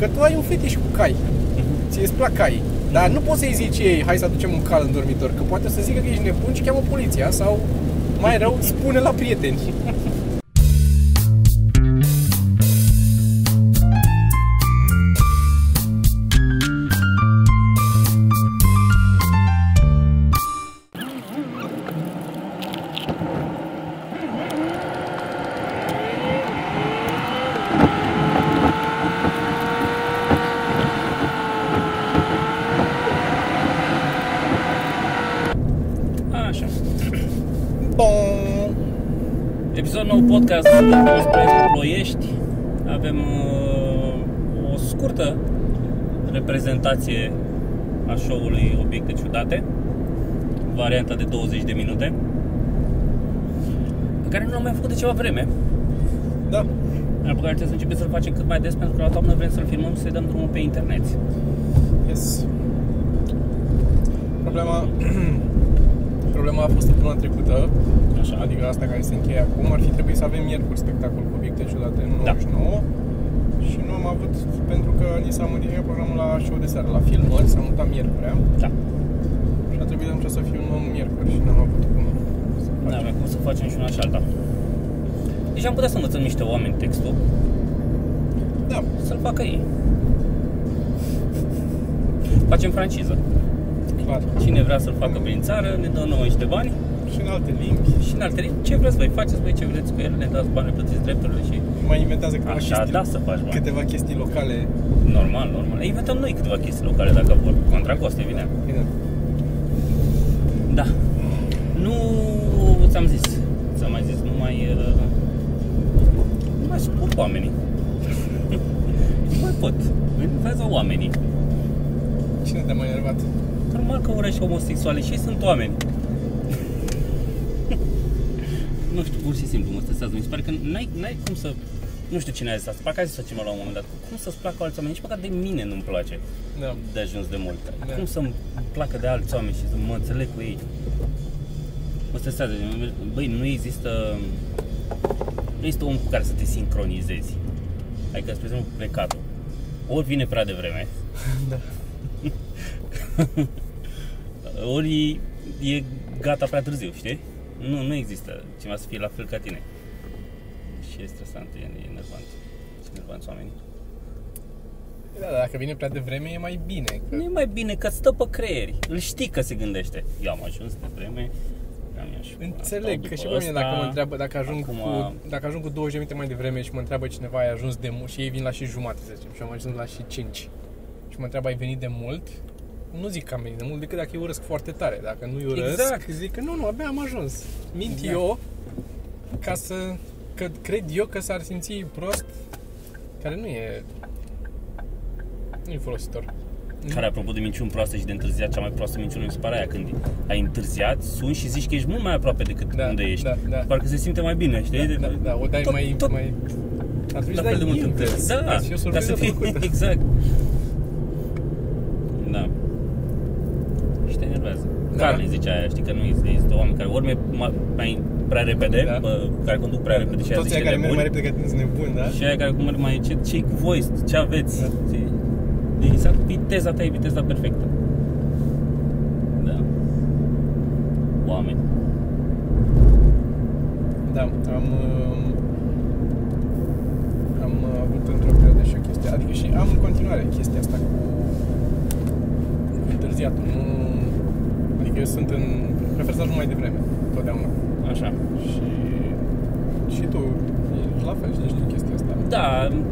că tu ai un fetiș cu cai. Ție îți plac cai. Dar nu poți să-i zici ei, hai să aducem un cal în dormitor, că poate să zică că ești nebun și cheamă poliția sau mai rău, spune la prieteni. Reprezentație a show-ului Obiecte Ciudate. Varianta de 20 de minute. Pe care nu l-am mai făcut de ceva vreme. Da. Dar pe care trebuie să începem să-l facem cât mai des pentru că la toamnă vrem să-l filmăm și să-i dăm drumul pe internet. Yes. Problema... Problema a fost săptămâna trecută, Așa. adică asta care se încheie acum, ar fi trebuit să avem miercuri spectacol cu obiecte ciudate în Da. 99 și nu am avut pentru că ni s-a modificat programul la show de seară, la filmări, s-a mutat miercurea Da. și a trebuit atunci să filmăm miercuri și n-am avut cum să Nu facem. avem cum să facem și una și alta. Deci am putea să învățăm niște oameni textul, Da, să-l facă ei. Facem franciză. clar. Cine vrea să-l facă prin țară, ne dă nouă niște bani Și în alte limbi. și în alte limbi, ce vreți voi, faceți voi ce vreți cu ele, ne dați bani, ne plătiți drepturile și Mai inventează câteva așa chestii, da să faci bani. câteva chestii locale. Normal, normal. Inventăm noi câteva chestii locale dacă vor. Contra cost, evident. Bine. Da. Nu ți-am zis. Ți-am mai zis, nu mai... uh, Nu mai suport oamenii. nu mai pot. Mă enervează oamenii. Cine te-a mai enervat? Normal că urăști homosexuale și ei sunt oameni. nu știu, pur și simplu mă stresează. Mi se pare că n-ai, n-ai cum să... Nu știu cine a zis asta, parcă a zis ceva la un moment dat. Cum să-ți placă alți oameni? Nici măcar de mine nu-mi place Da. de ajuns de mult. Da. Cum să-mi placă de alți oameni și să mă înțeleg cu ei? Mă stresează. Băi, nu există... Nu există om cu care să te sincronizezi. Adică, spre exemplu, plecatul. Ori vine prea devreme, Da. ori e gata prea târziu, știi? Nu, nu există cineva să fie la fel ca tine. Și e stresant, e, e enervant. Sunt enervanți oamenii. Da, dar dacă vine prea devreme e mai bine. Că... Nu e mai bine că stă pe creieri. Îl știi că se gândește. Eu am ajuns de vreme, am eu și Înțeleg stau că și după pe mine dacă ăsta. mă întreabă, dacă ajung, Acum- cu, dacă ajung cu 20 de minute mai devreme și mă întreabă cineva ai ajuns de mult și ei vin la și jumate, să zicem, și am ajuns la și 5 și mă întreabă ai venit de mult, nu zic că am venit de mult decât dacă îi urăsc foarte tare. Dacă nu îi urăsc, Exact. zic că nu, nu, abia am ajuns. Mint Exact. eu ca să, că cred eu că s-ar simți prost, care nu e, nu e folositor. Care, apropo de minciuni proaste și de întârziat, cea mai proastă minciună mi se pare aia când ai întârziat, suni și zici că ești mult mai aproape decât Da, unde ești. da, da. Parcă se simte mai bine, știi? Da, da, da, o dai Tot- mai, tot mai... Ar trebui la să fel de dai mult invers. întârzi. Da, Ca să fie o ca surpriză să fie, plăcută. exact. Da. Și te enervează. Da. Carly zicea aia, știi că nu există, există oameni care ori merg mai, mai prea repede, Da. bă, care conduc prea repede și aia Toți zice aia care merg mai nebuni. repede ca tine sunt nebuni, da? Și aia care cum merg mai ce, ce cu voi, ce aveți? Da. Știi? Deci exact viteza ta e viteza perfectă. Da. Oameni. Da, am um, am uh, avut într-o perioadă și o chestie, adică și am în continuare chestia asta cu, cu întârziatul, nu, adică eu sunt în, prefer să ajung mai devreme, totdeauna. Așa. Și, și tu, ești la fel, știi, știi chestia asta. Da,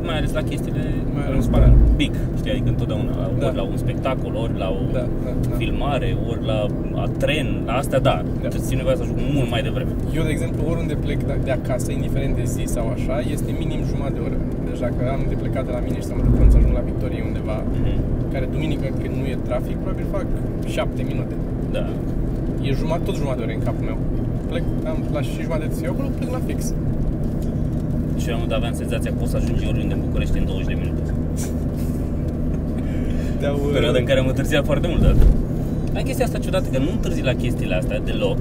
mai ales la chestiile Mai care ales îmi pare da. big, știi, adică întotdeauna, Da. ori la un spectacol, ori la o Da, da, da. filmare, ori la a tren, la astea da, Da. trebuie să țin nevoie să ajung mult mai devreme. Eu, de exemplu, oriunde plec de- de acasă, indiferent de zi sau așa, este minim jumătate de oră. Deci dacă am de plecat de la mine și să mă duc până să ajung la Victorie undeva, Mhm. care duminică când nu e trafic, probabil fac 7 minute. Da. E jumătate, tot jumătate de oră în capul meu. Plec, am la și jumătate de zi acolo, plec la fix. Și la un moment dat aveam senzația că poți să ajungi oriunde în București în 20 de minute. Te-au, Perioada în care am întârziat foarte mult, dar... Ai chestia asta ciudată, că nu întârzi la chestiile astea deloc,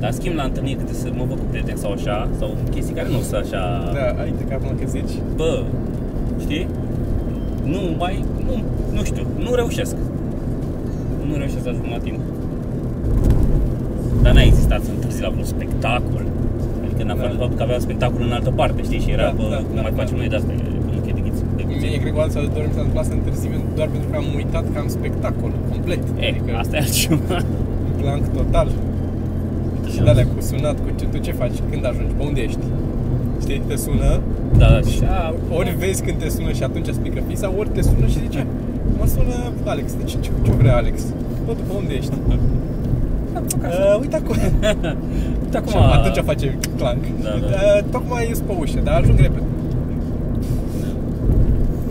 dar schimb la întâlniri câte să mă văd cu prieteni sau așa, sau chestii care nu sunt așa... Da, ai de capul că zici. Bă, știi? nu mai, nu, nu știu, nu reușesc. Nu reușesc să ajung la timp. Dar n-a existat să întârzi la vreun spectacol. Adică în afară Da. de faptul că aveam spectacol în altă parte, știi? Și era, Da, bă, da, cum da, mai da. facem noi de asta? E chestii de ghiță, de Mie, puțin. cred că o altă dată mi s-a întâmplat să întârzi doar pentru că am uitat că am spectacol complet. E, adică asta e altceva. blank total. Și de cu sunat, cu ce, tu ce faci, când ajungi, pe unde ești? Știi, te sună, Da, da, și a, ori vezi când te sună și atunci explică fi, sau ori te sună și zice, mă sună Alex, deci ce, ce vrea Alex? Bă, tu pe unde ești? Uh, uite acum. Uite acum, Și atunci face clank. Da, da. Uh, tocmai ies pe ușă, dar ajung repede.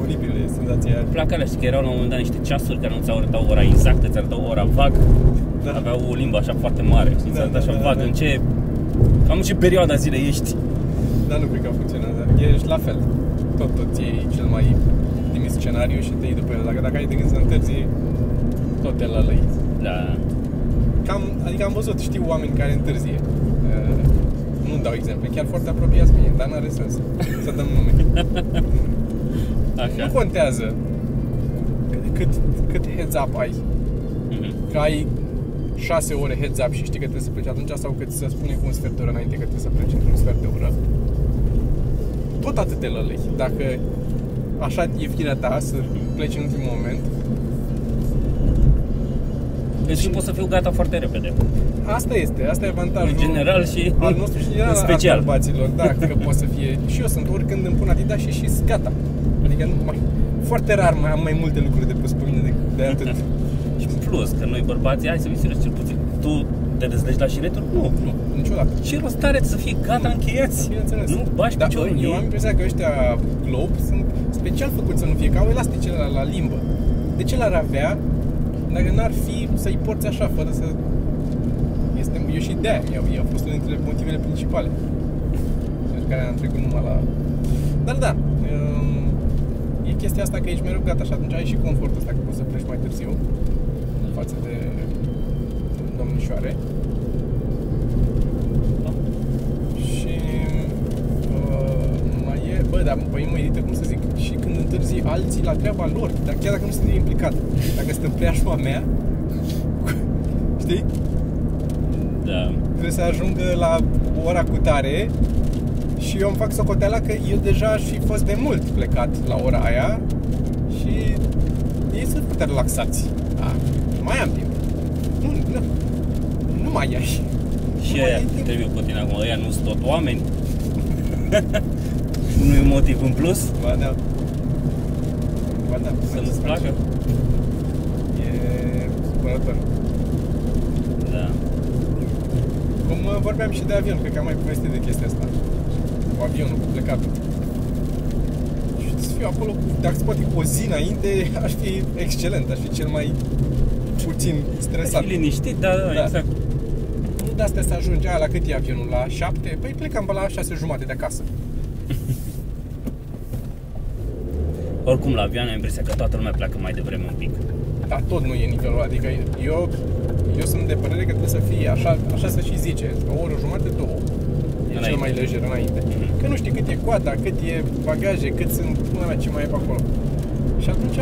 Oribil e senzația aia. Îmi plac alea, știi că erau la un moment dat niște ceasuri care nu ți arătau ora exactă, ți arătau ora vag. Da. Aveau o limbă așa foarte mare, știi, ți Da, arăta da, așa da, vag da. în ce... Cam în ce perioada zilei ești. Dar nu cred că funcționează. Ești la fel. Tot, tot iei cel mai trimis scenariu și te iei după el. Dacă, dacă ai de gând să întârzi, tot te la lăi. Da. Cam, adică am văzut, știu oameni care întârzie. Uh, nu dau exemple, chiar foarte apropiați mie, dar n-are sens să dăm nume. Așa. Nu contează cât, cât heads up ai. Mhm. Că ai 6 ore heads up și știi că trebuie să pleci atunci sau că ți se spune cu un sfert de oră înainte că trebuie să pleci într-un sfert de oră. Tot atât de lălei. Dacă așa e firea ta să pleci în ultimul moment, Deci eu pot să fiu gata foarte repede. asta este, asta e avantajul. În general și al nostru și în general în al special. bărbaților, da, că poate să fie. Și eu sunt oricând îmi pun Adidas și și gata. Adică nu mai, foarte rar mai am mai multe lucruri de pus pe mine de, de atât. Și în plus, că noi bărbații, hai să fim serios, cel puțin, tu te dezlegi la șireturi? Nu. nu, niciodată. Ce rost are să fie gata încheiați? Bineînțeles. Nu bași Dar piciorul în eu am ei. impresia că ăștia globe sunt special făcuți să nu fie ca au elasticele la, la limbă. De ce l-ar avea dacă n-ar fi să-i porți așa, fără să... Este, eu și de-aia, eu, eu a fost unul dintre motivele principale. Pentru care am trecut numai la... Dar da, um, e chestia asta că ești mereu gata și atunci ai și confortul ăsta că poți să pleci mai târziu față de domnișoare. Și uh, mai e, bă, dar pe mine mă irită, cum să zic, și când întârzi alții la treaba lor, dar chiar dacă nu sunt implicat, dacă sunt în preajma mea, știi? Da. Trebuie să ajungă la ora cu tare și eu îmi fac socoteala că eu deja aș fi fost de mult plecat la ora aia și ei sunt foarte relaxați. A, mai am timp. Nu, nu, nu mai ai. Și Nu mai aia ai timp. trebuie cu tine acum, ăia nu sunt tot oameni. nu e motiv în plus Ba da. Ba da. să mai nu-ți faci. placă. E supărător. Da. Cum uh, vorbeam și de avion, cred că am mai povestit de chestia asta. Cu avionul, cu plecatul. Și să fiu acolo, cu, dacă se poate cu o zi înainte, aș fi excelent, aș fi cel mai puțin stresat. E liniștit, da, da, Da. exact. Nu de astea să ajungi, aia la cât e avionul? La 7? Păi plecam pe la 6 jumate de acasă. Oricum, la avion am impresia că toată lumea pleacă mai devreme un pic. Dar tot nu e nivelul ăla, adică eu, eu sunt de părere că trebuie să fie, așa, așa să și zice, o oră jumate, două. E cel Înainte. mai lejer înainte. Mhm. Că nu știi cât e coada, cât e bagaje, cât sunt, până la ce mai e pe acolo. Și atunci,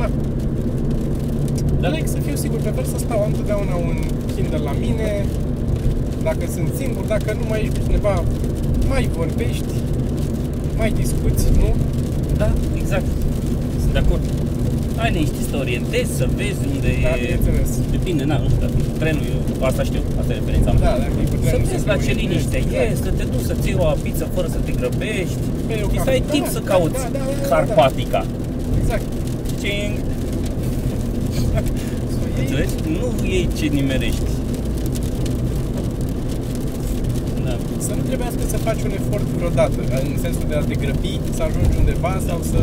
na, Da. Aleg să fiu sigur, prefer să stau, am întotdeauna un Kindle la mine, dacă sunt singur, dacă nu mai ești cu cineva, mai vorbești, mai discuți, nu? Da, exact. Sunt de acord. Ai liniștit să te orientezi, să vezi unde Da, e... bineînțeles. Depinde, na, nu știu, dacă e trenul, eu asta știu, asta e referința mea. Da, dacă e cu Să trenul, vezi te la ce orientezi, liniște exact. e, să te duci să-ți iei o pizza fără să te grăbești. Bei o Și să cafea. ai timp Da, să da, cauți da, da, da, da, da. Carpatica. Exact. Cing. Să o iei, Înțelegi? Nu iei ce nimerești. Da. să nu trebuiască să faci un efort vreodată, în sensul de a te grăbi, să ajungi undeva sau să,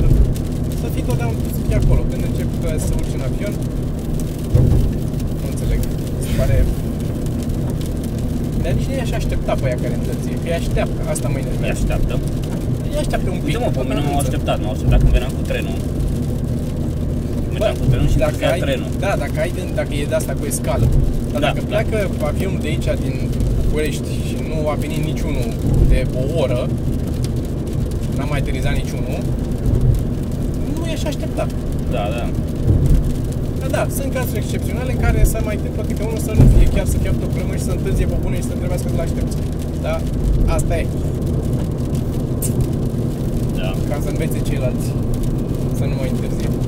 să fii totdeauna să fii acolo. Când începi uh, să urci în avion, nu înțeleg, se pare... Dar nici nu i-aș aștepta pe aia care întârzie, că îi așteaptă, asta mă Îi enervează. așteaptă. Îi așteaptă un pic. Uite mă, pe mine m-au Bă, așteptat, m-au așteptat când veneam cu trenul. Mergeam cu trenul și dacă întârzia ai, trenul. Da, dacă, ai, de- dacă e de asta cu escală. Dar Da, dacă da. pleacă avionul de aici, din București, și nu a venit niciunul de o oră, n-a mai aterizat niciunul, nu nu e și așteptat. Da, da. Da, da, sunt cazuri excepționale în care să mai întâmplă câte unul să nu fie chiar să chiar o problemă și să întârzie pe bune și să trebuiască să-l aștepți. Da, asta e. Da. Ca să învețe ceilalți să nu mai întârzie.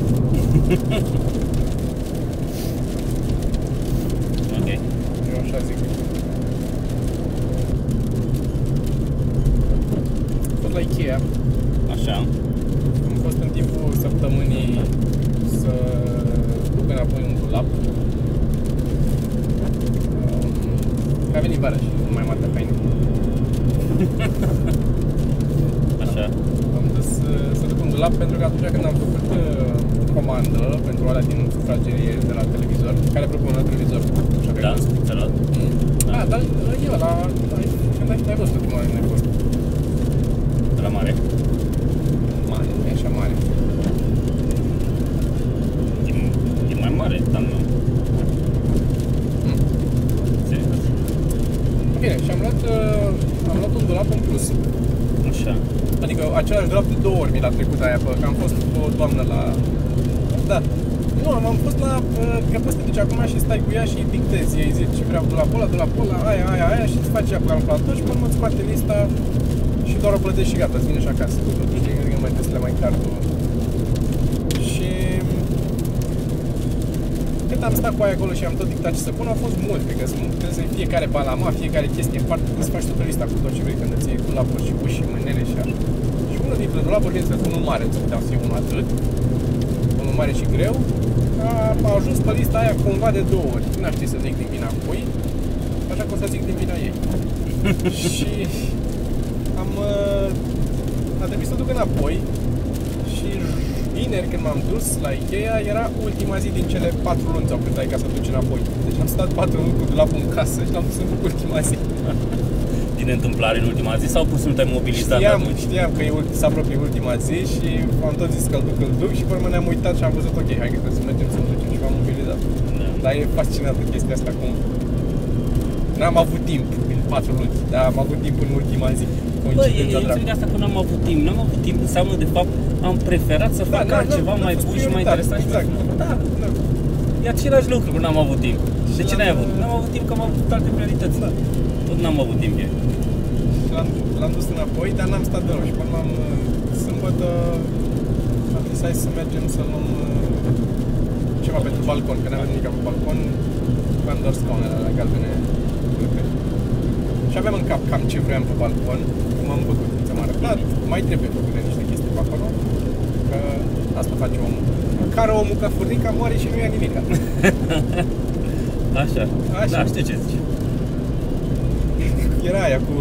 Ok. Eu așa zic. Am fost la Ikea, Așa. am fost în timpul săptămânii să duc înapoi un dulap. Um, A venit vara și nu mai am atâta haine. Așa. Am dus uh, să duc un dulap pentru că atunci când am făcut uh, comandă pentru alea din sufragerie de la televizor, care propun la televizor, așa că Da, ai văzut. înțeles. Ah, dar eu la, la când ai, ai văzut ultima oară când ai fost De la mare. mare, nu e așa mare. E, e mai mare, dar nu. Mm. Serios. Bine, și am luat, uh, am luat un dulap în plus. Așa. Adică același dulap de două ori mi l-a trecut aia, pe, că am fost cu o doamnă la... Da. Nu, am, am fost la... uh, Că poți să te duci acum și stai cu ea și îi dictezi. Ei zici ce vreau dulapul ăla, dulapul ăla, aia, aia, aia și îți face ea cu calculator și până îți scoate lista și doar o plătești și gata, îți vine și acasă. Tu nu știi că mai trebuie să le mai cardul. Și... Cât am stat cu aia acolo și am tot dictat ce să pun, au fost multe, că sunt, trebuie să fiecare balama, fiecare chestie în parte, îți faci toată lista cu tot ce vrei când îți iei dulapuri și uși și mânele și așa. Și unul dintre dulapuri este unul mare, îți puteam să iei unul atât, unul mare și greu, a, a ajuns pe lista aia cumva de două ori. N-aș ști să zic din vina cui, așa că o să zic din vina ei. și am... uh, A trebuit să duc înapoi și vineri când m-am dus la Ikea era ultima zi din cele patru luni sau cât ai ca să duci înapoi. Deci am stat patru luni cu dulapul în casă și l-am dus în ultima zi. Din întâmplare în ultima zi sau pur și simplu te-ai mobilizat Știam, atunci? știam că e ult- se apropie ultima zi și am tot zis că îl duc, îl duc și pe urmă ne-am uitat și am văzut, ok, hai că trebuie să mergem să ducem și m-am mobilizat. Da. Dar e fascinantă chestia asta cum N-am avut timp în patru luni, dar am avut timp în ultima zi. Băi, Coincidența eu dracu. înțeleg asta că n-am avut timp. N-am avut timp înseamnă de fapt am preferat să Da, fac da, altceva da, mai a fost bun și mai prioritar, interesant. și mai exact. frumos. Da, Da. e același lucru că n-am avut timp. De ce la- n-ai avut? N-am avut timp că am avut alte priorități. Da. Tot n-am avut timp eu. Și L-am, l-am dus înapoi, dar n-am stat deloc. Și până am sâmbătă am zis hai să mergem să luăm uh, ceva pentru balcon, că n-am nimic pe balcon. Aveam doar scaunele la galbene. Curte. Și aveam în cap cam ce vreau pe balcon. M-am bătut, ți-am arătat. Mai trebuie făcute niște chestii pe acolo. Că asta face omul. Care omul ca furnica moare și nu ia nimic. Așa. Așa. Da, știu ce zici. Era aia cu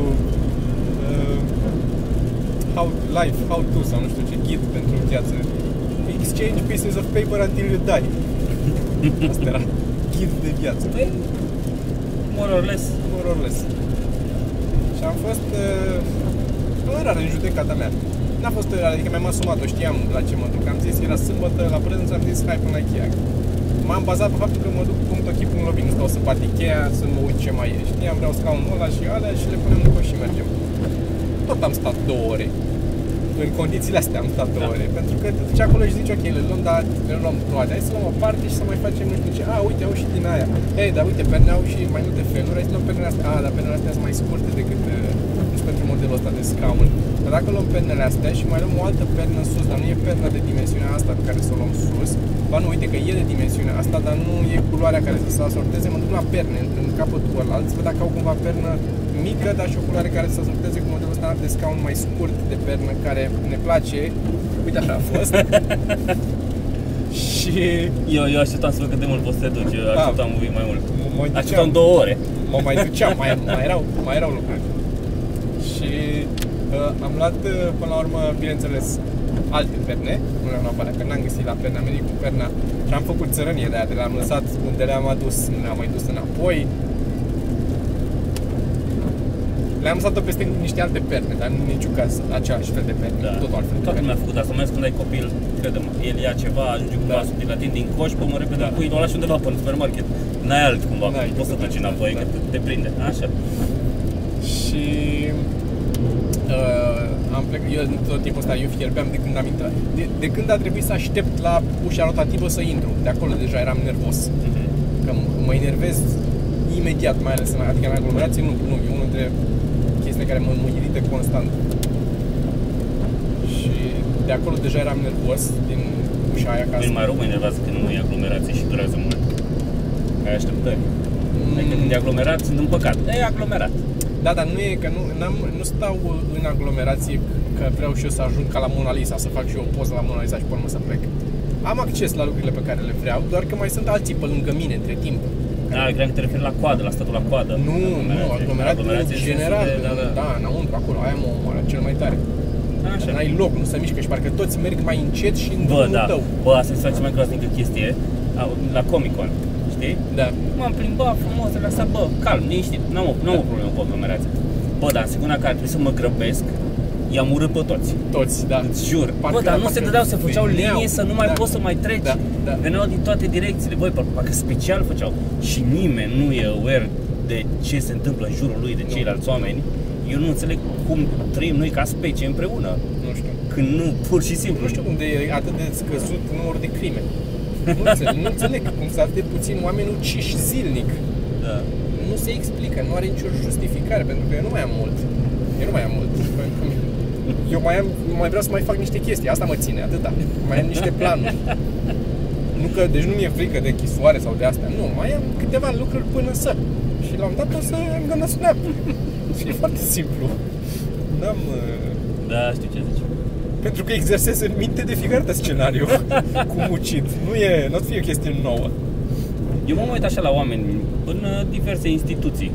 uh, how life, how to sau nu știu ce, ghid pentru viață. Exchange pieces of paper until you die. Asta era ghid de viață. Păi, more or less. More or less. Și am fost uh, nu era în judecata mea. N-a fost, uh, adică mi-am asumat-o, știam la ce mă duc. Am zis, era sâmbătă la prânz, am zis, hai până la Ikea. M-am bazat pe faptul că mă duc punct ochii punct lovit, nu stau să bat Ikea, să mă uit ce mai e. Știam, vreau scaunul ăla și alea și le punem după și mergem. Tot am stat două ore. În condițiile astea am stat două Da. ore. Pentru că te duci acolo și zici, ok, le luăm, dar le luăm toate. Hai să luăm o parte și să mai facem nu știu ce. A, uite, au și din aia. Ei, dar uite, perne au și mai multe feluri. Hai să luăm pernele astea. A, dar pernele astea sunt mai scurte decât uh, nu pentru modelul ăsta de scaun. Dar dacă luăm pernele astea și mai luăm o altă pernă în sus, dar nu e perna de dimensiunea asta pe care să o luăm sus, ba nu, uite că e de dimensiunea asta, dar nu e culoarea care să se asorteze, mă duc la perne, în, în capătul ăla, să văd dacă au cumva pernă mică, dar și o culoare care să se asorteze cu modelul ăsta de scaun mai scurt de pernă, care ne place. Uite așa a fost. și Eu, eu așteptam să văd cât de mult poți să te duci. Eu Da. așteptam un pic mai mult. mă mai Așteptam duceam, două ore. mă mai duceam, mai, mai, erau, mai erau lucruri. Și uh, am luat uh, până la urmă, bineînțeles, alte perne, nu le-am luat pe alea, că n-am găsit la perna, am venit cu perna și am făcut țărănie de aia, de le-am lăsat unde le-am adus, nu le-am mai dus înapoi. Le-am lăsat peste niște alte perne, dar în niciun caz același fel de perne, Da. tot altfel de Toată perne. lumea a făcut asta, mai ales când ai copil, crede-mă, el ia ceva, ajunge cumva Da. da. la tine din coș, pe mă repede, Da. da. pui, o lași undeva pe în supermarket. N-ai alt cumva, N-ai, poți să da, duci da, înapoi, da. că te prinde. Așa. Și uh, Am plecat, eu tot timpul ăsta, eu fierbeam de când am intrat. De, de când a trebuit să aștept la ușa rotativă să intru. De acolo deja eram nervos. Mhm. Că m- mă enervez imediat, mai ales în, adică în aglomerație, nu, nu, e unul dintre chestiile care mă, mă irită constant. Și de acolo deja eram nervos din ușa aia ca Mine mai rău mă enervează când nu e aglomerație și durează mult. Ai așteptări. Adică când e aglomerat, sunt împăcat. E aglomerat. Da, dar nu e că nu, n-am, nu stau în aglomerație că vreau și eu să ajung ca la Mona Lisa, să fac și eu o poză la Mona Lisa și pe urmă să plec. Am acces la lucrurile pe care le vreau, doar că mai sunt alții pe lângă mine între timp. Da, credeam că te referi la coadă, la statul la coadă. Nu, nu, aglomerație, Aglomerație în în general, sensul de- da, da, da, înăuntru, acolo, aia mă omoară cel mai tare. Așa. N-ai loc, nu se mișcă și parcă toți merg mai încet și în Bă, drumul da. tău. Bă, asta e cea mai groaznică chestie. A- La Comic Con, știi? Da. M-am plimbat frumos, relaxat, bă, calm, liniștit, n-am o, n-am o problemă cu aglomerația. Bă, dar în secunda în care trebuie să mă grăbesc, i-am urât pe toți. Toți, da. Îți jur. Parcă- bă, dar nu se parcă dădeau, se făceau veneau. linie să nu mai Da. poți să mai treci. Da, da. Veneau din toate direcțiile. Băi, par- parcă special făceau. Și nimeni nu e aware de ce se întâmplă în jurul lui, de Nu. ceilalți oameni. Eu nu înțeleg cum trăim noi ca specie împreună. Nu știu. Când nu, pur și simplu. Nu știu cum de e atât de scăzut numărul de crime. Nu înțeleg, nu înțeleg cum sunt atât de puțini oameni uciși zilnic. Da. Nu se explică, nu are nicio justificare, pentru că eu nu mai am mult. Eu nu mai am mult. Eu mai am, mai vreau să mai fac niște chestii, asta mă ține, atâta. Mai am niște planuri. Nu că, deci nu mi-e frică de închisoare sau de astea, nu, mai am câteva lucruri până să. Și la un dat o să I'm gonna snap. Și e foarte simplu. N-am... uh, Da, știu ce zici. Pentru că exersez în minte de fiecare dată scenariu cum ucid. Nu e, nu fie o chestie nouă. Eu mă uit așa la oameni în uh, diverse instituții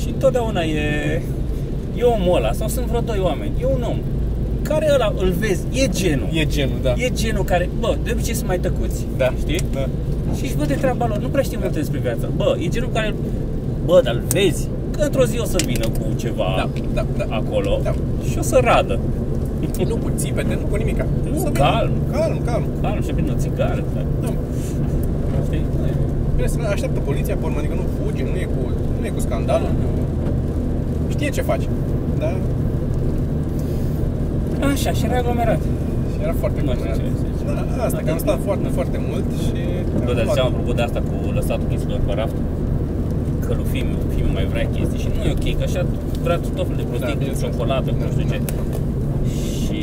și întotdeauna e, e omul ăla sau sunt vreo doi oameni, e un om care ăla îl vezi, e genul. E genul, da. E genul care, bă, de obicei sunt mai tăcuți, Da. știi? Da. Și își văd de treaba lor, nu prea știu multe despre viața. Bă, e genul care, bă, dar îl vezi că într-o zi o să vină cu ceva Da, da, da. acolo Da. și o să radă. Nu cu țipete, nu cu nimica. Nu, Să vină. calm. Calm, calm. Calm, și vine o țigară, Da. știi? Bine, să așteaptă poliția pe urmă, adică nu fuge, nu e cu, nu e cu scandalul. Cu... Știe ce face. Da? Așa, și era aglomerat. Și era foarte Nu știu aglomerat. ce zici. Da, asta, că am stat foarte, foarte mult și... Bă, am dar luat- ziceam apropo de asta cu lăsatul chestiilor pe raft Că lui Fimiu, Fimiu mai vrea chestii și nu e ok, că așa vrea tot felul de prostii, Da, cu bineînțeles. ciocolată, cu Da, nu știu ce da. Și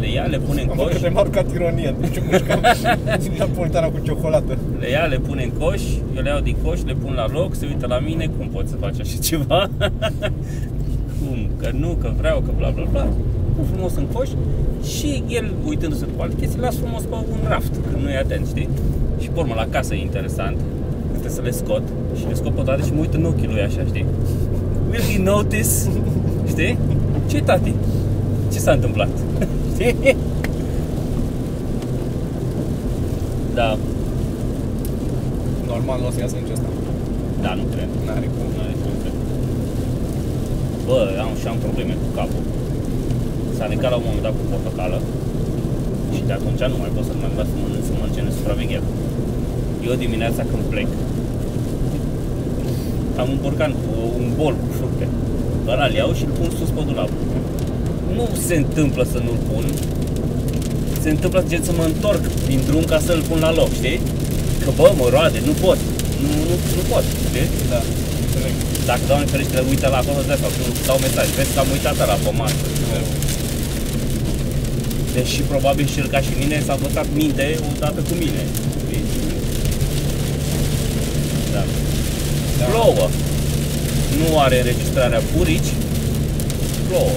le ia, le pune în Am coș văzut remarcat ironia, deci eu mușcam napolitana cu ciocolată. Le ia, le pune în coș, eu le iau din coș, le pun la loc, se uită la mine, cum poți să faci așa ceva? cum? Că nu, că vreau, că bla bla bla Pun frumos în coș și el, uitându-se după alte chestii, las frumos pe un raft, când nu e atent, știi? Și pe urmă, la casă e interesant, că trebuie să le scot și le scot pe toate și mă uit în ochii lui așa, știi? Will he notice? Știi? ce tati? Ce s-a întâmplat? Știi? Da, Normal nu o să iasă nici asta. da, nu cred. N-are cum. Nu are cum, cred. Bă, am și am probleme cu capul. S-a necat la un moment dat cu portocală și de atunci nu mai pot să mai las să mănânc, să mănânce nesupravegheat. Eu dimineața când plec am un borcan cu un bol cu fructe. Ăla îl iau și îl pun sus pe dulap. Nu se întâmplă să nu-l pun. Se întâmplă gen să mă întorc din drum ca să-l pun la loc, știi? Că bă, mă roade, nu pot. Nu, nu, nu pot, știi? Da, înțeleg. Dacă Doamne ferește uită la acolo de asta, sau nu dau mesaj, vezi că am uitat la pe masă. Deși probabil și el ca și mine s-a votat minte odată cu mine. știi? Da. Da. Plouă. Nu are înregistrarea purici. Plouă.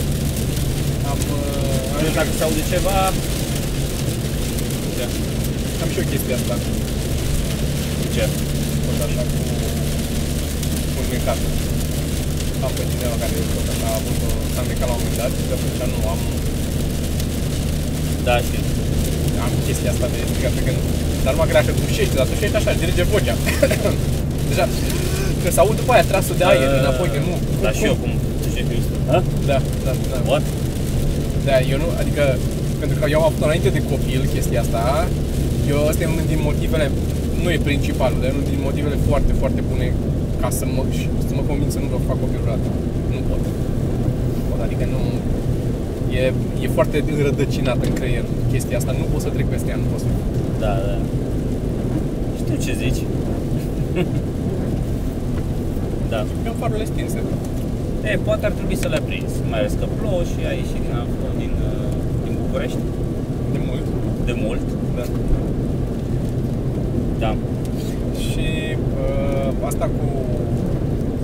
Am, uh, Nu știu dacă se aude ceva. Da. Am și eu chestia asta. Ce? Tot așa cu cu necat. Am pe cineva care tot așa a avut o, s-a necat la un moment dat și de atunci nu am, Da, știu. am chestia asta de strigat pe gând. Dar numai că dacă tușești, dar tușești așa, îți dirige vocea. Deja, că să aud după aia trasul de aer înapoi, că nu. Da, și eu cum tu știi că este. Ha? Da, da, da. What? Da, eu nu, adică, pentru că eu am avut înainte de copil chestia asta, eu ăsta e unul din motivele, nu e principalul, dar e unul din motivele foarte, foarte bune ca să mă, și să mă convin să nu fac copil vreodată. Nu pot. Nu pot adică nu... E, e foarte înrădăcinat în creier chestia asta, nu pot să trec peste ea, nu pot să... Da, da. Știu ce zici. da. Eu am farurile stinse. E, poate ar trebui să le prinzi, mai ales că plouă și ai ieșit din, din, uh, din București De mult. de mult. Da. Da. Și uh, asta cu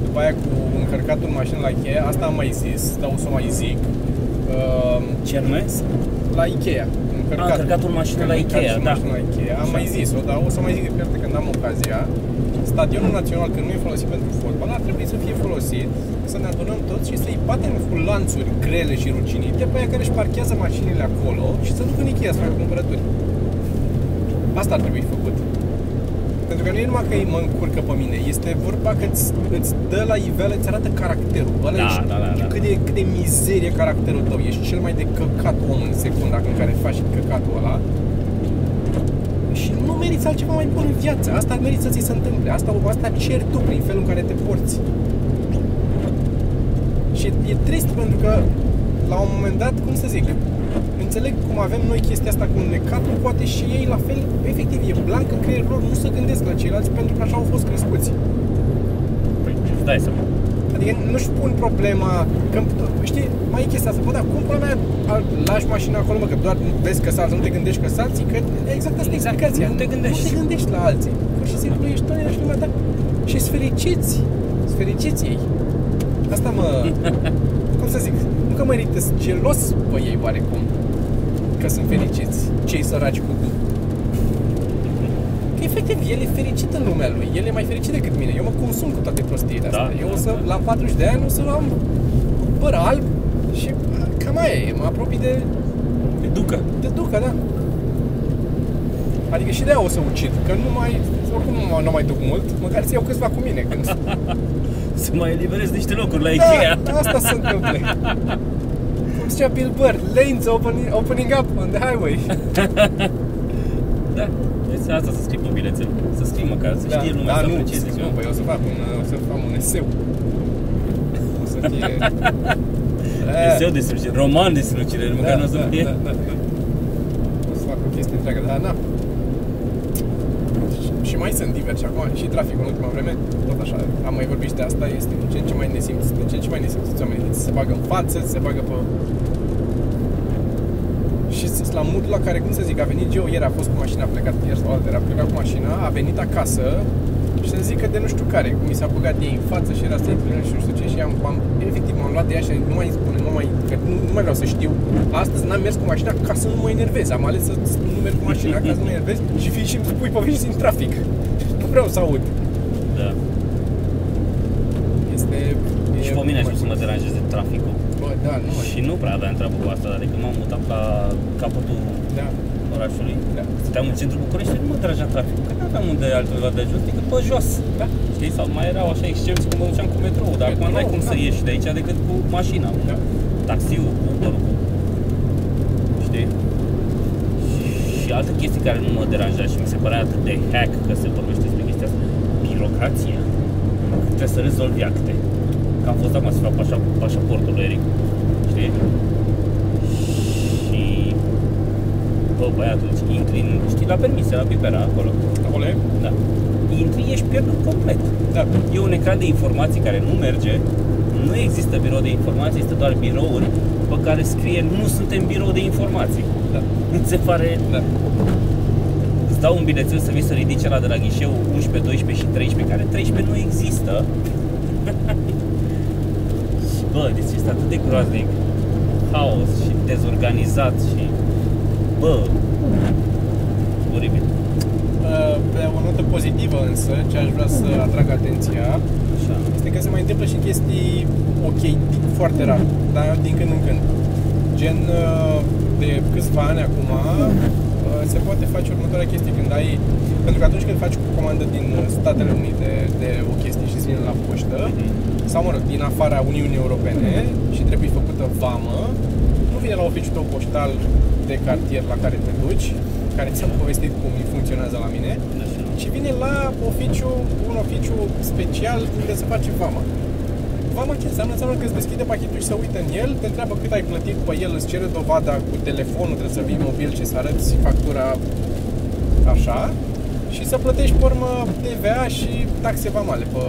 după aia cu încărcatul în mașină la Ikea, asta am mai zis, dar o să o mai zic. Uh, Ce anume? la Ikea. A, încărcatul mașină la Ikea, Încărcatul da. mașină la Ikea. Am Așa. mai zis-o, dar o să mai zic de fiecare dată când am ocazia. Stadionul național, când nu e folosit pentru fotbal, ar trebui să fie folosit, să ne adunăm toți și să-i batem cu lanțuri grele și rucinite pe aia care își parchează mașinile acolo și să ducă în Ikea să facă cumpărături. Asta ar trebui făcut. Pentru că nu e numai că mă încurcă pe mine, este vorba că îți, îți dă la iveală, îți arată caracterul. Ăla Da, ești, da, da, da. Cât, de, cât de mizerie caracterul tău. Ești cel mai de căcat om în secunda în care faci căcatul ăla. Și nu meriți altceva mai bun în viață. Asta meriți să ți se întâmple. Asta, asta ceri tu prin felul în care te porți. Și e trist pentru că la un moment dat, cum să zic, înțeleg cum avem noi chestia asta cu necatul, poate și ei la fel, efectiv, e blank în creierul lor, nu se gândesc la ceilalți pentru că așa au fost crescuți. Păi, îți dai seama. Adică nu-și pun problema că, știi, mai e chestia asta, bă, dar cum până mea lași mașina acolo, mă, că doar vezi că salți, nu te gândești că salți, că exact asta e Exact, explicația. nu te gândești. Nu te gândești la alții. Pur și simplu ești tu și lumea ta. Și sunt fericiți. Sunt fericiți ei. Asta mă... cum să zic? Nu că mă ridică gelos pe ei oarecum. Că sunt fericiți. Cei săraci cu tu. Că efectiv, el e fericit în lumea lui. El e mai fericit decât mine. Eu mă consum cu toate prostiile astea. Da, Eu o da, să, da. la 40 de ani, o să am păr alb și cam aia e. Mă apropii de, Te ducă. de ducă, da. Adică și de aia o să ucid, că nu mai, oricum nu, mă- nu mai duc mult, măcar să iau câțiva cu mine când Să mai eliberezi niște locuri la Ikea. Da, asta se întâmplă. Cum zicea Bill Burr, lanes opening, opening up on the highway. Da. Deci asta să scrii pe bilețel. Să scrii măcar, să știe lumea da, să nu, aprecieze nu, ziua. păi o să fac un, o să fac un eseu. O să fie... Eseu de strugire, roman de strugire, măcar nu o să da, fie. da, da, da. O să fac o chestie întreagă, dar na. Și- Și mai sunt diversi acum, și traficul în ultima vreme, tot așa, am mai vorbit și de asta, este din ce în ce mai nesimț, din ce în ce mai nesimțiți oamenii, ți se bagă în față, ți se bagă pe... Și sunt la modul la care, cum să zic, a venit Geo ieri, a fost cu mașina, a plecat ieri sau alteri, a plecat cu mașina, a venit acasă și să zică de nu știu care, cum mi s-a băgat ei în față și era să și nu știu ce și am, am, efectiv m-am luat de ea și nu mai spune, nu mai, că nu, nu mai vreau să știu. Astăzi n-am mers cu mașina ca să nu mă enervez, am ales să nu merg cu mașina ca să nu mă enervez și fii și îmi spui povești din trafic. Nu vreau să aud. Da. Este... Și pe mine aș început să mă deranjeze traficul. Bă, da, nu mai... Și nu prea aveam treabă cu asta, adică m-am mutat la capătul Da, orașului. da. Stăteam în centrul București și nu mă deranja traficul, că nu aveam unde altundeva de jos decât pe jos. Da. Știi? Sau mai erau așa excepții cum mă duceam cu metrou, dar acum Metrou, n-ai cum da. să ieși de aici decât cu mașina, Da. taxiul, uber cu... Știi? Și altă chestie care nu mă deranja și mi se părea atât de hack că se vorbește despre chestia asta, birocrația. Trebuie să rezolvi acte. Că am fost acum să fac pașa, pașaportul lui Eric. Știi? Și... Bă, băiatul, deci intri în, știi, la permise, la Pipera, acolo. Acolo e? Da. Intri, ești pierdut complet. Da. E un ecran de informații care nu merge, nu există birou de informații, este doar birouri pe care scrie nu suntem birou de informații. Da. Nu ți se pare... Da. Îți dau un bilețel să vii să ridici la de la ghișeu 11, 12 și 13, care 13 nu există. și bă, deci este atât de groaznic. Haos și dezorganizat și... Bă, oribil. Uh, Pe o notă pozitivă însă, ce aș vrea să atrag atenția, Așa. este că se mai întâmplă și chestii ok, foarte rar, dar din când în când. Gen, uh, de câțiva ani acum, uh, se poate face următoarea chestie. Când ai... Pentru că atunci când faci o comandă din Statele Unite de o chestie și îți vine la poștă, sau mă rog, din afara Uniunii Europene și trebuie făcută vamă, nu vine la oficiul tău poștal de cartier la care te duci, care ți-am povestit cum funcționează la mine, ci vine la oficiu, un oficiu special unde se face vama. Vama ce înseamnă? Înseamnă că îți deschide pachetul și se uită în el, te întreabă cât ai plătit pe el, îți cere dovada cu telefonul, trebuie să vii mobil și să arăți factura așa și să plătești pe urmă TVA și taxe vamale pe,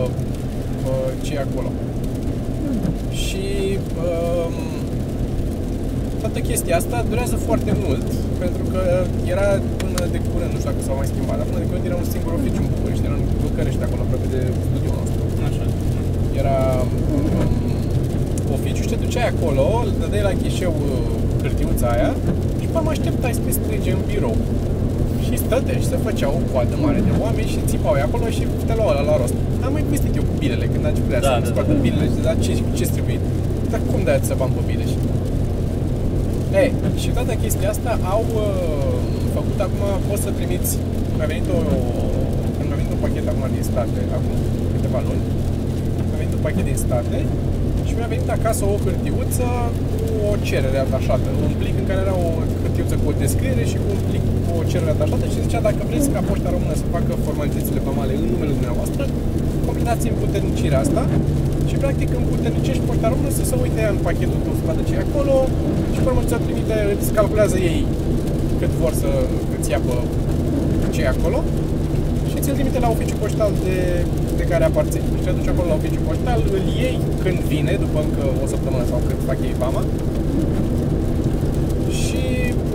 pe ce e acolo. Și um, toată chestia asta durează foarte mult pentru că era până de curând, nu știu dacă s-au mai schimbat, dar până de curând era un singur oficiu în București, era în București acolo aproape de studioul nostru. Așa. Era um, oficiu și te duceai acolo, îl dădeai la ghișeu uh, hârtiuța aia și pe mă așteptai să te strige în birou. Și stătea și se făcea o coadă mare de oameni și țipau acolo și te luau la, la rost. Am mai povestit eu cu bilele, când aș vrea Da, să da, scoată da. bilele și de la ce, ce trebuie. Dar cum de să bani pe bile? Și... Ei, și toată chestia asta au uh, făcut acum, poți să trimiți, mi-a venit o, mi-a venit un pachet acum din state, acum câteva luni, mi-a venit un pachet din state și mi-a venit acasă o hârtiuță cu o cerere atașată, un plic în care era o hârtiuță cu o descriere și cu un plic cu o cerere atașată și zicea dacă vreți ca poșta română să facă formalitățile vamale în numele dumneavoastră, completați împuternicirea asta. Și practic împuternicești poșta română să se uite ea în pachetul tău, să vadă ce e acolo și pe urmă ți-o trimite, îți calculează ei cât vor să îți ia pe ce e acolo și ți-l trimite la oficiul poștal de, de care aparține. Și te duci acolo la oficiul poștal, îl iei când vine, după încă o săptămână sau cât fac ei vama și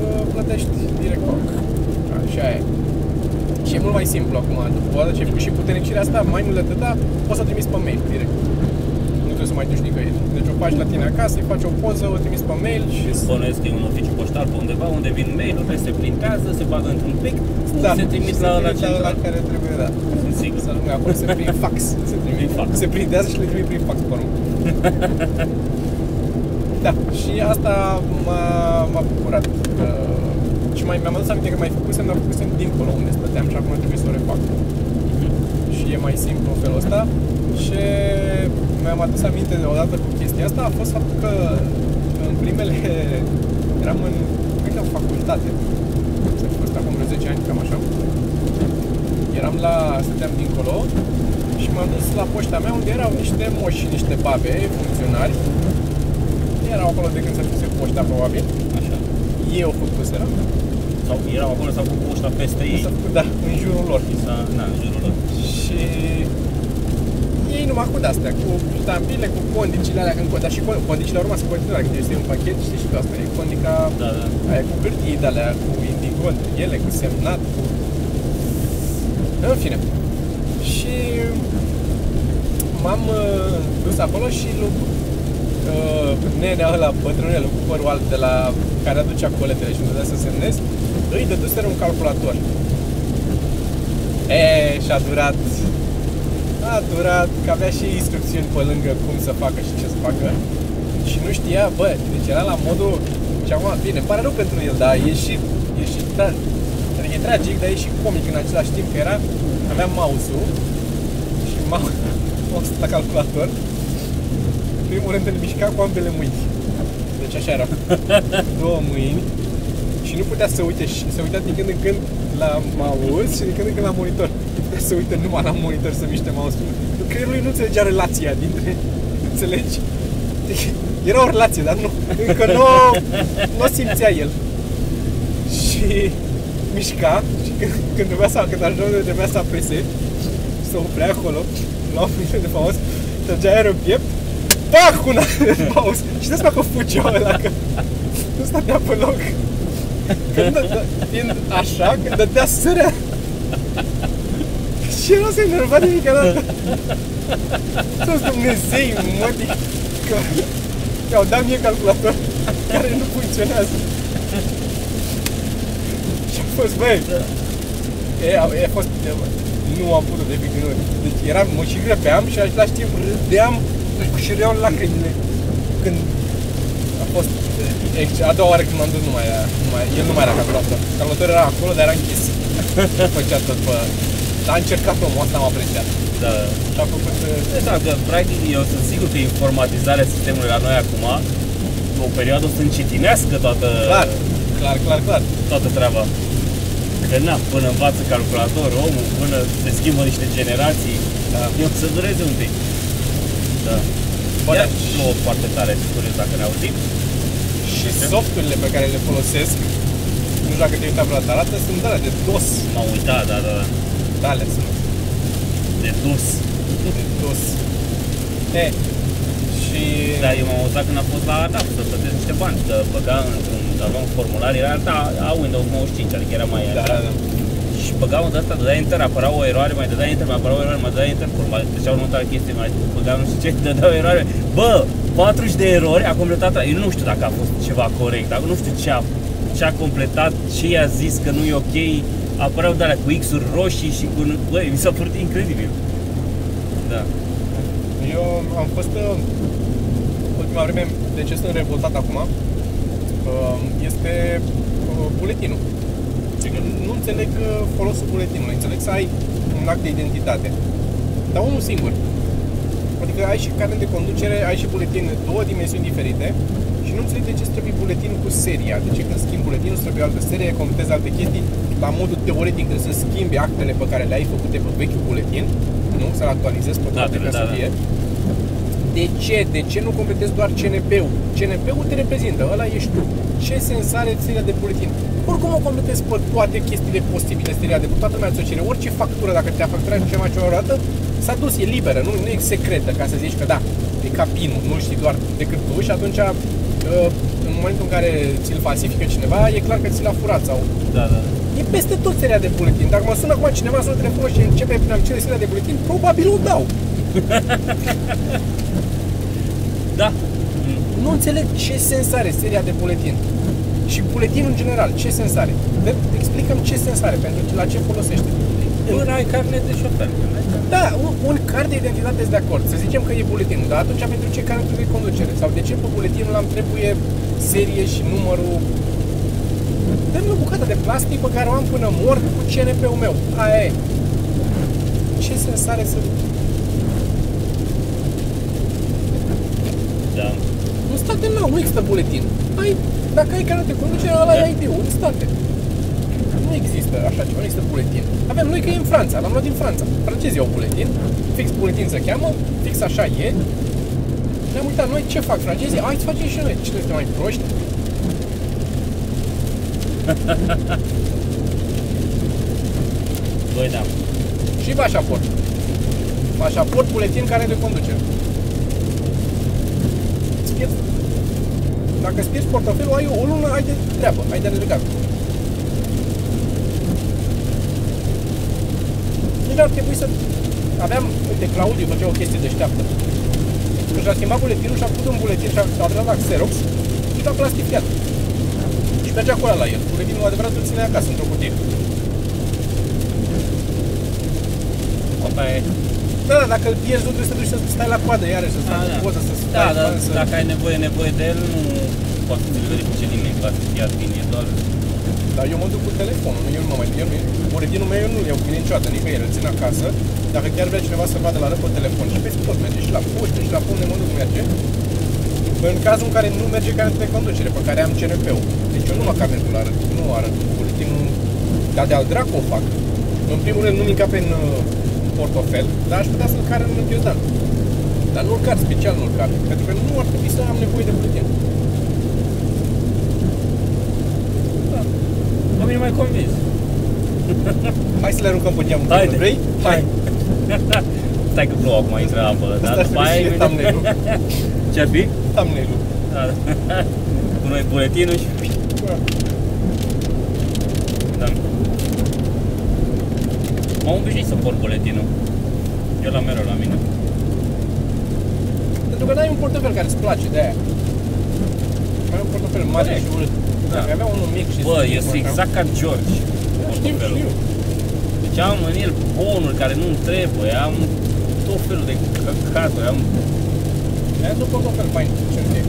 uh, plătești direct loc. Așa e. Și e mult mai simplu acum, după ce ai făcut și puternicirea asta, mai mult de atâta, poți să o trimiți pe mail direct. Nu trebuie să mai duci nicăieri. Deci o faci la tine acasă, îi faci o poză, o trimiți pe mail și Bănuiesc că e un oficiu poștal pe undeva unde vin mail-urile, se printează, se bagă într-un plic, se trimit și la, la la central. care trebuie, da. Sunt sigur. Să nu acolo se prin fax. Se trimit Prin fax. Se printează și le trimit prin fax pe urmă. da, și asta m-a, m-a bucurat. Că... Și mai mi-am adus aminte că mai făcusem, dar făcusem dincolo unde stăteam și acum trebuie să o refac. Și e mai simplu în felul ăsta. Și mi-am adus aminte de odată cu chestia asta a fost faptul că în primele eram în, cred că în facultate. Să fi fost acum vreo 10 ani, cam așa. Eram la, stăteam dincolo și m-am dus la poșta mea unde erau niște moși și niște babe, funcționari. Erau acolo de când să fie poșta, probabil. Așa. Ei au făcuseră. Sau erau acolo, s-au făcut poșta peste ei. S-a făcut, da, în jurul lor. S-a, na, în jurul lor. Și ei numai cu astea, cu ștampile, cu condicile alea, când, dar și con- condicile au rămas în continuare, când este un pachet, știi și că asta e condica Da, da. aia cu hârtii de alea, cu indigon, ele, cu semnat, cu... În fine. Și m-am uh, dus acolo și lui uh, nenea ăla, bătrânelul cu părul alb de la care aducea coletele și îmi dădea să semnez, îi dăduseră un calculator. E, și-a durat a durat, că avea și instrucțiuni pe lângă cum să facă și ce să facă. Și nu știa, bă, deci era la modul și acum, bine, îmi pare rău pentru el, dar e și, e și tra, adică e tragic, dar e și comic în același timp, că era, avea mouse-ul și mouse-ul la calculator. În primul rând îl mișca cu ambele mâini. Deci așa era. Două mâini. Și nu putea să uite și se uita din când în când la mouse și din când în când la monitor putea să uite numai la monitor să miște mouse-ul creierul lui nu înțelegea relația dintre înțelegi? Era o relație, dar nu, încă nu, nu o simțea el. Și mișca și când, când trebuia să, când ajungea unde trebuia să apese, să oprea acolo, la o minute de pauză, trăgea aer în piept, pac, una de pauză. Și de că fugea ăla, că nu stătea pe loc. Când, dă, fiind așa, când dădea sărea, și el nu se enerva de nimic dată. Toți Dumnezei, mătii, că mi-au dat mie calculator care nu funcționează. Și a fost, băi, e, a, e, a fost, e, nu am putut de nu. Deci eram, mă și grăpeam și în același timp râdeam și râdeau lacrimile când a fost ex- a doua oară când m-am dus nu mai era, nu mai, el nu mai era calculator. Calculatorul era acolo, dar era închis. Făcea tot pe... Dar a încercat omul, asta am apreciat. Da. Și a făcut... uh, Deci, da, că, practic, eu sunt sigur că informatizarea sistemului la noi acum, o perioadă o să încetinească toată, Clar, clar, clar, clar. toată treaba. Că na, până învață calculator, omul, până se schimbă niște generații, Da. eu să dureze un pic. Da. Bă, Iar dar plouă foarte tare, sunt curios dacă ne auzim. și softurile pe care le folosesc, nu știu dacă te-ai uitat vreodată, arată sunt alea de DOS. M-am uitat, da, da, da. Da, alea sunt De dus. de DOS. E, și... Da, eu m-am auzit când am fost la ADAP să plătesc niște bani, să băga într-un, aveam un formular, era da, a Windows 95, adică era mai da, așa. da, da. Și băgam de asta, dădea enter, apărea o eroare, mai dădea enter, mai apărea o eroare, mai dădea enter, mai trecea următoarea chestie, mai băgam nu știu ce, dădea o eroare. Bă, 40 de erori, a completat, eu nu știu dacă a fost ceva corect, dacă nu știu ce a, ce a completat, ce i-a zis că nu e ok, apăreau de alea cu X-uri roșii și cu, băi, mi s-a părut incredibil. Da. Eu am fost uh, ultima vreme, de ce sunt revoltat acum, uh, este uh, buletinul. Deci că nu înțeleg uh, folosul buletinului. Înțeleg să ai un act de identitate. Dar unul singur. Adică ai și carnet de conducere, ai și buletin, două dimensiuni diferite și nu înțeleg de ce îți trebuie buletin cu seria. De ce când schimbi buletinul îți trebuie o altă serie, completezi alte chestii. La modul teoretic trebuie să schimbi actele pe care le ai făcute pe vechiul buletin, nu? Să-l actualizezi pe toate Datele, ca da, să da. fie. De ce? De ce nu completezi doar CNP-ul? CNP-ul te reprezintă, ăla ești tu. Ce sens are seria de buletin? Oricum o completezi pe toate chestiile posibile, seria de toată lumea îți o cere. Orice factură, dacă te-a facturat cu ceva ceva dată, s-a dus, e liberă, nu, nu e secretă, ca să zici că da, e ca pinul, nu știi doar decât tu și atunci uh, în momentul în care ți-l falsifică cineva, e clar că ți l-a furat sau Da, da. E peste tot seria de buletin. Dacă mă sună acum cineva, sună telefonul și începe prin a-mi cere seria de buletin, probabil o dau. Da. Nu înțeleg ce sens are seria de buletin. Și buletinul în general, ce sens are? De, explicăm ce sens are, pentru că la ce folosește. Până ai carnet de șofer. Da, un, un card de identitate sunt de acord. Să zicem că e buletinul, dar atunci pentru ce carnetul de conducere? Sau de ce pe buletinul am trebuie serie și numărul? Dă-mi o bucată de plastic pe care o am până mor cu CNP-ul meu. Aia e. Ce sens are să... Da. În state nu, nu există buletin. Ai, dacă ai carnet de conducere, ăla e ID-ul, în state. Nu există așa ceva, nu există buletin. Avem noi că e în Franța, l-am luat din Franța. Francezii au buletin, fix buletin se cheamă, fix așa e. Ne-am uitat noi ce fac francezii, hai să facem și noi. Ce noi suntem mai proști? Doi da. Și pașaport. Pașaport, buletin, care de conducere. Îți pierzi- Dacă îți pierzi portofelul, ai o lună, ai de treabă, ai de legat. Nici ar trebui să... Aveam, uite, Claudiu făcea o chestie deșteaptă. Și-a schimbat buletinul și a făcut un buletin și a a dat la Xerox și l-a plastificat. Și mergea cu ăla la el. Buletinul adevărat îl ține acasă, într-o cutie. Opa, e. Da, da, dacă îl pierzi, nu trebuie să duci să stai la coadă iarăși, să stai Ah, cu da. poză, să Da, stai da, bani, să... dacă ai nevoie, nevoie de el, nu poate să ți-l verifice nimeni clasificat fiind, e doar... Dar eu mă duc cu telefonul, nu, eu nu mă mai... Eu, nu- buletinul meu eu nu-l iau cu mine niciodată, nicăieri, îl țin acasă. Dacă chiar vrea cineva să vadă la rău pe telefon și peste tot merge și la poște și la unde mă duc merge. În cazul în care nu merge carnetul de conducere, pe care am CNP-ul. Deci eu nu mă carnetul arăt, nu arăt cu buletinul, dar de-al dracu o fac. În primul rând nu-mi încape în uh, portofel, dar aș putea să-l car în ghiozdan. Dar nu-l car, special nu-l car, pentru că nu ar trebui să am nevoie de buletin. Pe mine mai convins. Hai să le aruncăm pe geam Haide. împreună, vrei? Hai! Stai că plouă acum, intră apă, dar Asta după ar aia... fi și thumbnail-ul. Ce-ar fi? Thumbnail-ul. Da, da. Cu noi buletinul și... Da. M-am obișnuit să port buletinul. Eu la mereu la mine. Pentru că n-ai un portofel care îți place de aia. Mai ai un portofel mare Corect. și urât. Da. Dacă avea unul mic și Bă, simplu, este așa. exact ca George. Da, știu, portofelul. știu. Deci am în el bonuri care nu-mi trebuie, am tot felul de căcaturi, am... Aia sunt portofel fain. Ce nu e?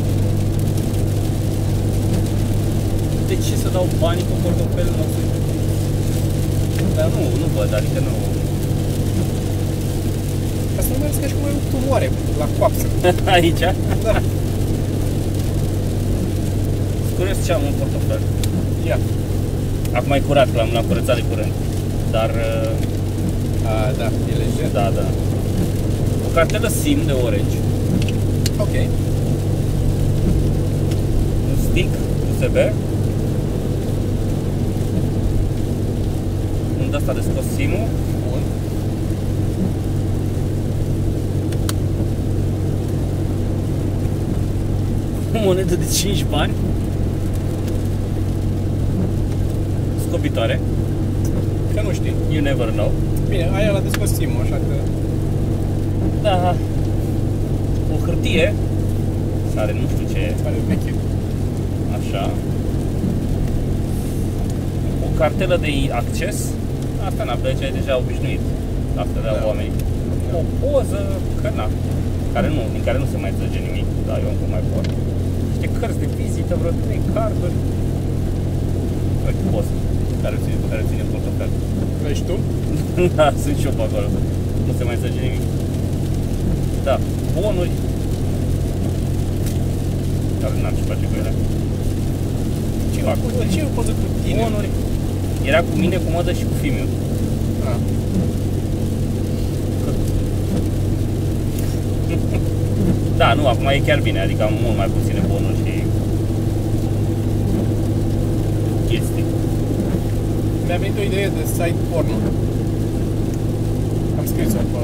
De ce să dau bani pe portofel? Nu știu. Dar nu, nu văd, adică nu... Asta nu mai ca și cum ai o tumoare la coapsă. Aici? Da. Curios ce am în portofel. Ia. Acum e curat, că l-am l-am curățat de curând. Dar, uh, A, da, e lejer. da, da. O cartelă SIM de Orange. Ok. un stick USB, un de asta de scos SIM-ul, Bun. o monedă de 5 bani, scopitoare, Că nu știi. you never know. Bine, aia la descos sim așa că... Da, o hârtie, care nu știu ce e, Pare veche. Așa. O cartelă de acces. Asta n-am de ce deja obișnuit. Asta de la Da. oameni. O poză, că na, care nu, din care nu se mai trage nimic, dar eu încă mai pot. Niște cărți de vizită, vreo trei carduri. Uite, post, care ține, care ține în portofel. Ești tu? da, sunt și eu pe acolo. Nu se mai trage nimic. Da, bonuri. Care n-am ce face cu ele. Ce cu ce o poză cu tine? bonuri. Era cu mine, cu mădă și cu filmul. Ah. Da, nu, acum e chiar bine, adică am mult mai puține bonuri și chestii. Mi-a venit o idee de site porno. Am scris-o pe...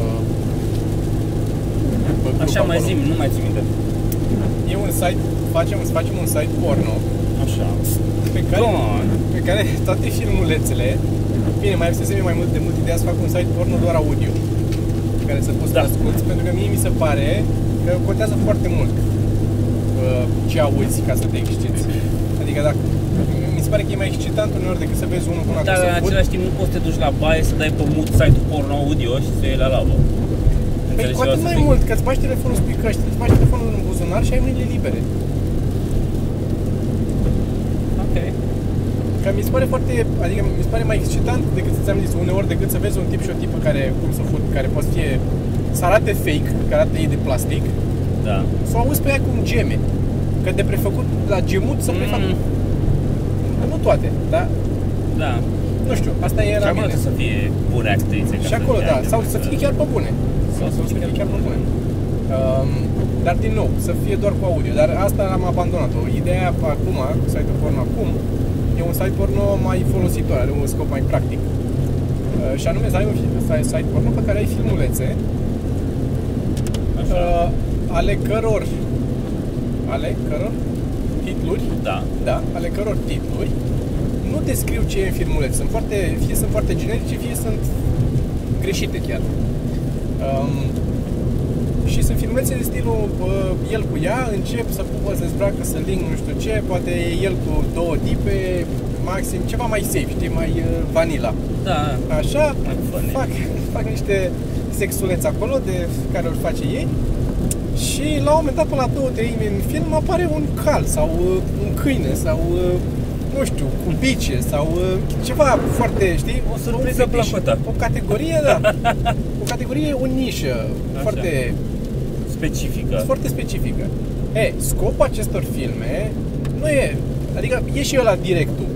pe grup Așa mai acolo. zi, nu mai țin minte. E un site, facem, să facem un site porno Așa. pe care, Bun. pe care toate filmulețele Bine, mai avusese mai mult de mult ideea să fac un site porno doar audio pe care să poți Da. să asculti, pentru că mie mi se pare că contează foarte mult uh, ce auzi ca să te exciți. Adică dacă mi se pare că e mai excitant uneori decât să vezi unul cu una Dar cu în săput. același timp nu poți să te duci la baie să dai pe mut site-ul porno audio și să iei la lavă. Păi Înțelegi cu ce vreau atât să mai zic? mult, că îți bagi telefonul spui căști, îți bagi telefonul în buzunar și ai mâinile libere. Ok. Că mi se pare foarte, adică mi se pare mai excitant decât ți-am zis uneori decât să vezi un tip și o tipă care, cum să fut, care poate fie, să arate fake, care arată ei de plastic, Da. să o auzi pe ea cum geme. Că de prefăcut la gemut să prefac, Mm, nu toate, dar da. nu știu, asta e Și la acolo mine. trebuie să fie bune actrițe. ca Și să acolo, fie da, actrițe, sau să fie chiar pe bune. Sau să fie chiar pe bune. Um, dar din nou, să fie doar cu audio. Dar asta am abandonat-o. Ideea acum, site-ul porno acum, e un site porno mai folositor, are un scop mai practic. Uh, și anume să ai un fi- să ai site porno pe care ai filmulețe Așa. uh, ale căror ale căror titluri Da. da, ale căror titluri nu descriu ce e în filmuleț. Sunt foarte, fie sunt foarte generice, fie sunt greșite chiar. Um, și sunt filmulețe de stilul uh, el cu ea, încep să pupă, să zbracă, să ling, nu știu ce, poate e el cu două tipe, maxim, ceva mai safe, știi, mai uh, vanilla. Da. Așa, Mai funny. fac, fac niște sexuleți acolo de care îl face ei și la un moment dat, pe la două treimi în film, apare un cal sau uh, un câine sau uh, nu știu, cu bice sau uh, ceva foarte, știi? O surpriză un fetiș, plăcută. O categorie, da. o categorie, o nișă Așa. foarte Specifică. foarte specifică. E, scopul acestor filme nu e, adică e și ăla directul.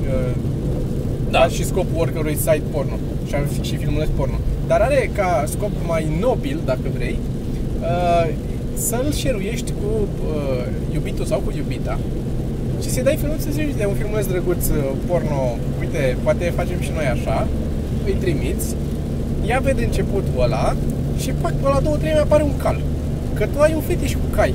Uh, Da. Da. și scopul oricărui site porno și, și filmuleț porno. Dar are ca scop mai nobil, dacă vrei, uh, să-l șeruiești cu uh, iubitul sau cu iubita și să-i dai filmuleț să zici de un filmuleț drăguț uh, porno, uite, poate facem și noi așa, îi trimiți, ea vede începutul ăla și pac, pe la două, trei mai apare un cal. Că tu ai un fetiș cu cai.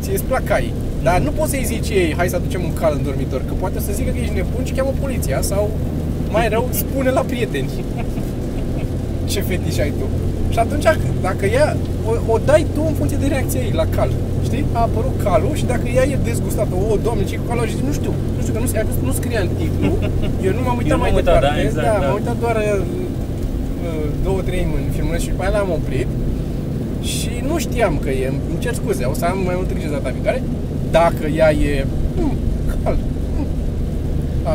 Ție îți plac cai. Dar nu poți să-i zici ei, hai să aducem un cal în dormitor, că poate o să zică că ești nebun și cheamă poliția sau mai rău, spune la prieteni ce fetiș ai tu. Și atunci, dacă ea, o, o dai tu în funcție de reacția ei la cal. Știi? A apărut calul și dacă ea e dezgustată, o, doamne, ce cu calul, și zice, nu știu, nu știu, că nu, scria- nu scria în titlu, eu nu m-am uitat nu mai m-am uitat, departe, da, exact, da, da. m-am uitat doar uh, uh, două, trei în filmuleț și după aia l-am oprit și nu știam că e, îmi cer scuze, o să am mai multă grijă data viitoare, dacă ea e hmm, cald, hmm,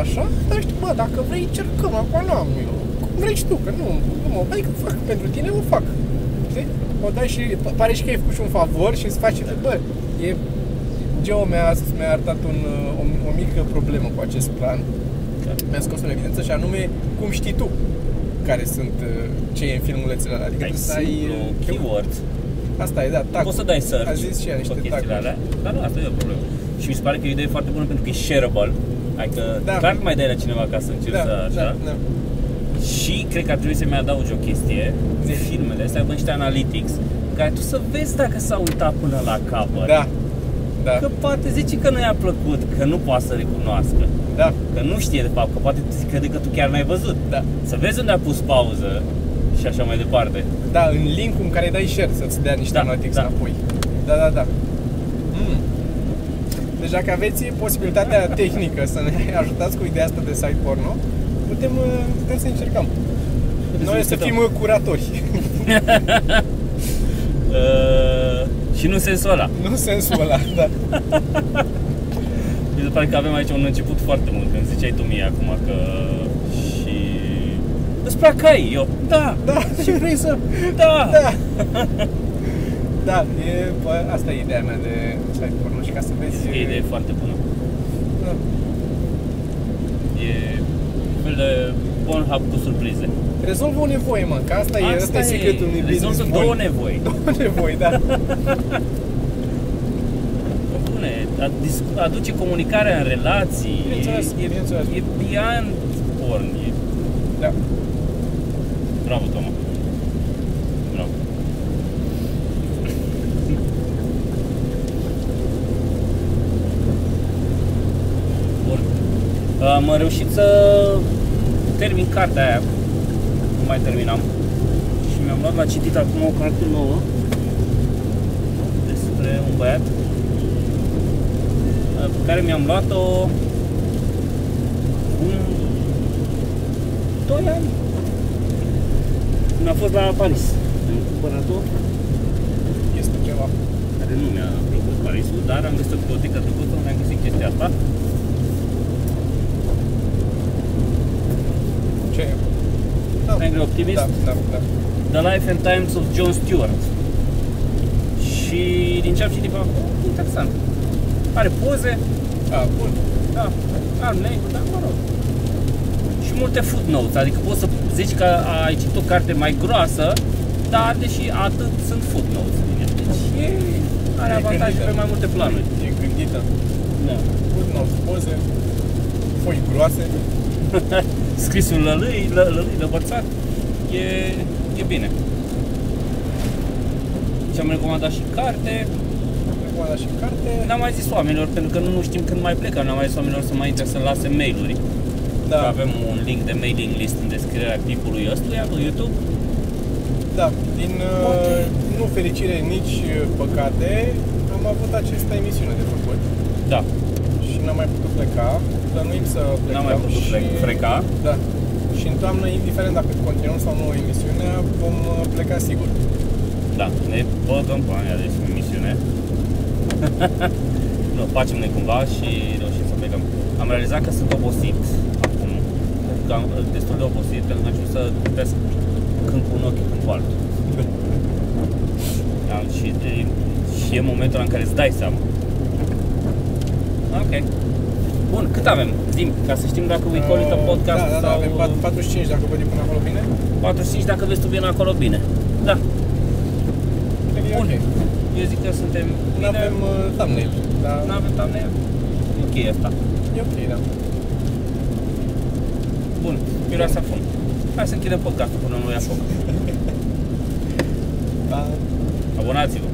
așa, dar știu, bă, dacă vrei încercăm, acum n-am eu, cum vrei și tu, că nu, nu mă, adică fac pentru tine, o fac, știi? O dai și, p- pare și că ai făcut și un favor și îți faci, bă, e, Geo mi-a, mi-a arătat un, uh, o, o mică problemă cu acest plan, mi-a scos în evidență și anume, cum știi tu care sunt, uh, ce e în filmulețele alea, adică Ai trebuie să ai simplu, uh, keywords. Asta e, da, tag. Poți să dai search A zis și ea niște pe chestiile tag-uri. alea, dar nu, asta e o problemă. Și mi se pare că e o idee foarte bună pentru că e shareable. Adică, Da. clar că mai dai la cineva ca să încerci Da, să așa. da, da. Și cred că ar trebui să-mi adaugi o chestie Zi. Filmele să aibă niște analytics în care tu să vezi dacă s-a uitat până la capăt Da, da, Că poate zice că nu i-a plăcut, că nu poate să recunoască da, Că nu știe de fapt, că poate crede că tu chiar n-ai văzut da. Să vezi unde a pus pauză și așa mai departe Da, în linkul în care dai share să-ți dea niște Da, analytics da. înapoi. Da, da, da. Mm. Deci dacă aveți posibilitatea tehnică să ne ajutați cu ideea asta de site porno, putem, uh, putem să încercăm. Putem Noi să să fim discutăm. uh, curatori. uh, Și nu în sensul ăla nu în sensul ăla, da. Mi se pare că avem aici un început foarte mult Când ziceai tu mie acum că Și Îți plac cai? Eu, da, Da. Și vrei să, da, Da. Da, e, bă, asta e ideea mea de site porno și ca să vezi... E o idee foarte bună Da. E un fel de Pornhub cu surprize Rezolvă o nevoie, mă, că asta, e, asta e secretul unui business rezolvă bun. două nevoi Două nevoi, da. Bune, adis- aduce comunicarea în relații. Bineînțeles, e, bineînțeles. e beyond porn e, da. Bravo, Toma. Bravo. Bun. Am reușit să termin cartea aia. Nu mai terminam. Și mi-am luat la citit acum o carte nouă Despre un băiat Pe care mi-am luat-o Acum 2 ani când am fost la Paris Am cumpărat-o Este ceva. care nu mi-a plăcut Parisul, dar am găsit o bibliotecă trecută unde am găsit chestia asta. Ce e? Da. Angry Optimist, Da, da, da. The Life and Times of John Stewart. Și din ce am citit pe acolo, interesant. Are poze, A, bun. da, are negru, dar mă rog. Și multe footnotes, adică poți să zici că ai citit o carte mai groasă, dar deși atât sunt footnotes din ea. Deci e, are E avantaje gândită. pe mai multe planuri. E gândită. Da. Bun, nu, poze, foi groase. scrisul lălâi, lă, lălâi, lăbărțat, e, e bine. Și am recomandat și carte, Recomanda și carte. n-am mai zis oamenilor, pentru că nu, nu știm când mai plecăm, n-am mai zis oamenilor să mai intre să lase mail-uri. Da, Că avem un link de mailing list în descrierea clipului ăstuia pe YouTube. da. Din uh, nu fericire, nici uh, păcate, am avut această emisiune de făcut Da, și n-am mai putut pleca. Plănuim să plecăm n-am mai putut și... plec- freca. Da. Și în toamnă, indiferent dacă continuăm sau nu emisiunea, vom uh, pleca sigur. Da, ne băgăm pe aia de emisiune. nu, facem noi cumva și reușim să plecăm. Am realizat că sunt obosit acum. Că am destul de obosit pentru că am început să privesc când cu un ochi, când cu altul. Am, și, de, și e momentul în care îți dai seama. Ok. Bun, cât avem? Zim, ca să știm dacă we call it a podcast da, da, da, sau avem 45 dacă văd până acolo bine. 45 dacă vezi tu bine acolo, bine. Da, Cred că e Bun. ok. Eu zic că suntem Nu bine. avem uh, thumbnail, dar Nu avem thumbnail? E ok asta. e ok, da. Bun, miroase a fum. Hai să închidem podcastul până nu ia foc. da. Abonați-vă!